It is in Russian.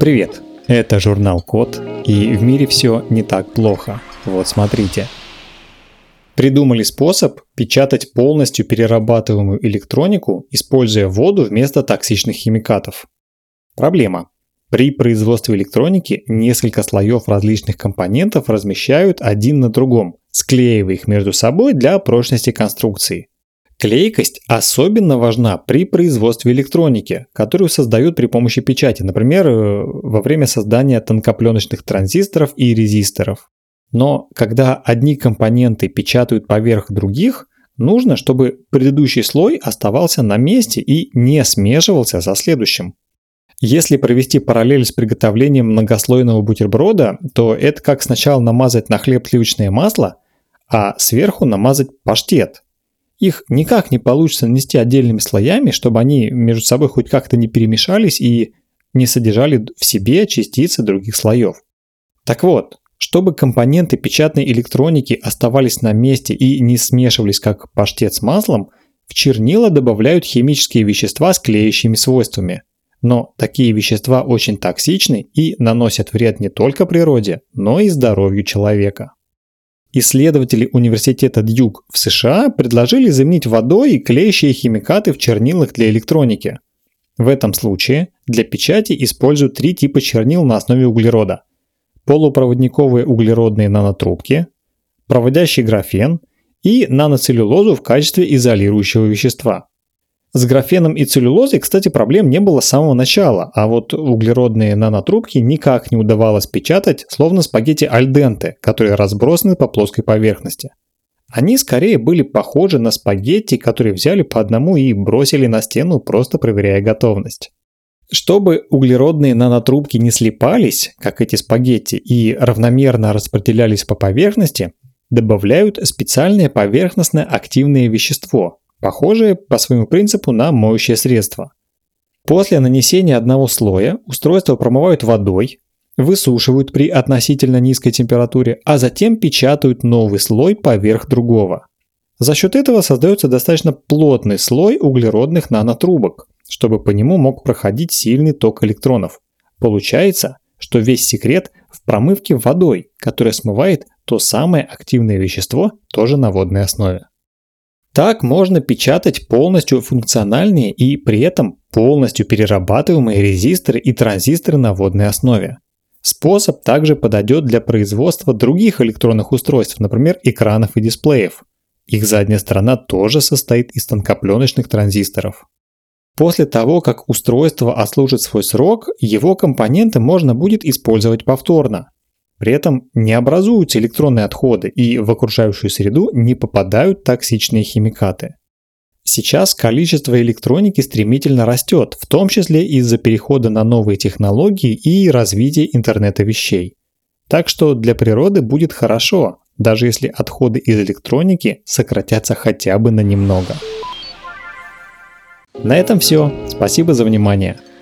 Привет, это журнал Код, и в мире все не так плохо. Вот смотрите. Придумали способ печатать полностью перерабатываемую электронику, используя воду вместо токсичных химикатов. Проблема. При производстве электроники несколько слоев различных компонентов размещают один на другом, склеивая их между собой для прочности конструкции. Клейкость особенно важна при производстве электроники, которую создают при помощи печати, например, э, во время создания тонкопленочных транзисторов и резисторов. Но когда одни компоненты печатают поверх других, нужно, чтобы предыдущий слой оставался на месте и не смешивался со следующим. Если провести параллель с приготовлением многослойного бутерброда, то это как сначала намазать на хлеб сливочное масло, а сверху намазать паштет. Их никак не получится нанести отдельными слоями, чтобы они между собой хоть как-то не перемешались и не содержали в себе частицы других слоев. Так вот, чтобы компоненты печатной электроники оставались на месте и не смешивались как паштет с маслом, в чернила добавляют химические вещества с клеящими свойствами. Но такие вещества очень токсичны и наносят вред не только природе, но и здоровью человека. Исследователи университета Дьюк в США предложили заменить водой клеящие химикаты в чернилах для электроники. В этом случае для печати используют три типа чернил на основе углерода. Полупроводниковые углеродные нанотрубки, проводящий графен и наноцеллюлозу в качестве изолирующего вещества. С графеном и целлюлозой, кстати, проблем не было с самого начала, а вот углеродные нанотрубки никак не удавалось печатать, словно спагетти альденте, которые разбросаны по плоской поверхности. Они скорее были похожи на спагетти, которые взяли по одному и бросили на стену, просто проверяя готовность. Чтобы углеродные нанотрубки не слипались, как эти спагетти, и равномерно распределялись по поверхности, добавляют специальное поверхностное активное вещество, похожее по своему принципу на моющее средство. После нанесения одного слоя устройство промывают водой, высушивают при относительно низкой температуре, а затем печатают новый слой поверх другого. За счет этого создается достаточно плотный слой углеродных нанотрубок, чтобы по нему мог проходить сильный ток электронов. Получается, что весь секрет в промывке водой, которая смывает то самое активное вещество, тоже на водной основе. Так можно печатать полностью функциональные и при этом полностью перерабатываемые резисторы и транзисторы на водной основе. Способ также подойдет для производства других электронных устройств, например, экранов и дисплеев. Их задняя сторона тоже состоит из тонкопленочных транзисторов. После того, как устройство отслужит свой срок, его компоненты можно будет использовать повторно. При этом не образуются электронные отходы и в окружающую среду не попадают токсичные химикаты. Сейчас количество электроники стремительно растет, в том числе из-за перехода на новые технологии и развития интернета вещей. Так что для природы будет хорошо, даже если отходы из электроники сократятся хотя бы на немного. На этом все. Спасибо за внимание.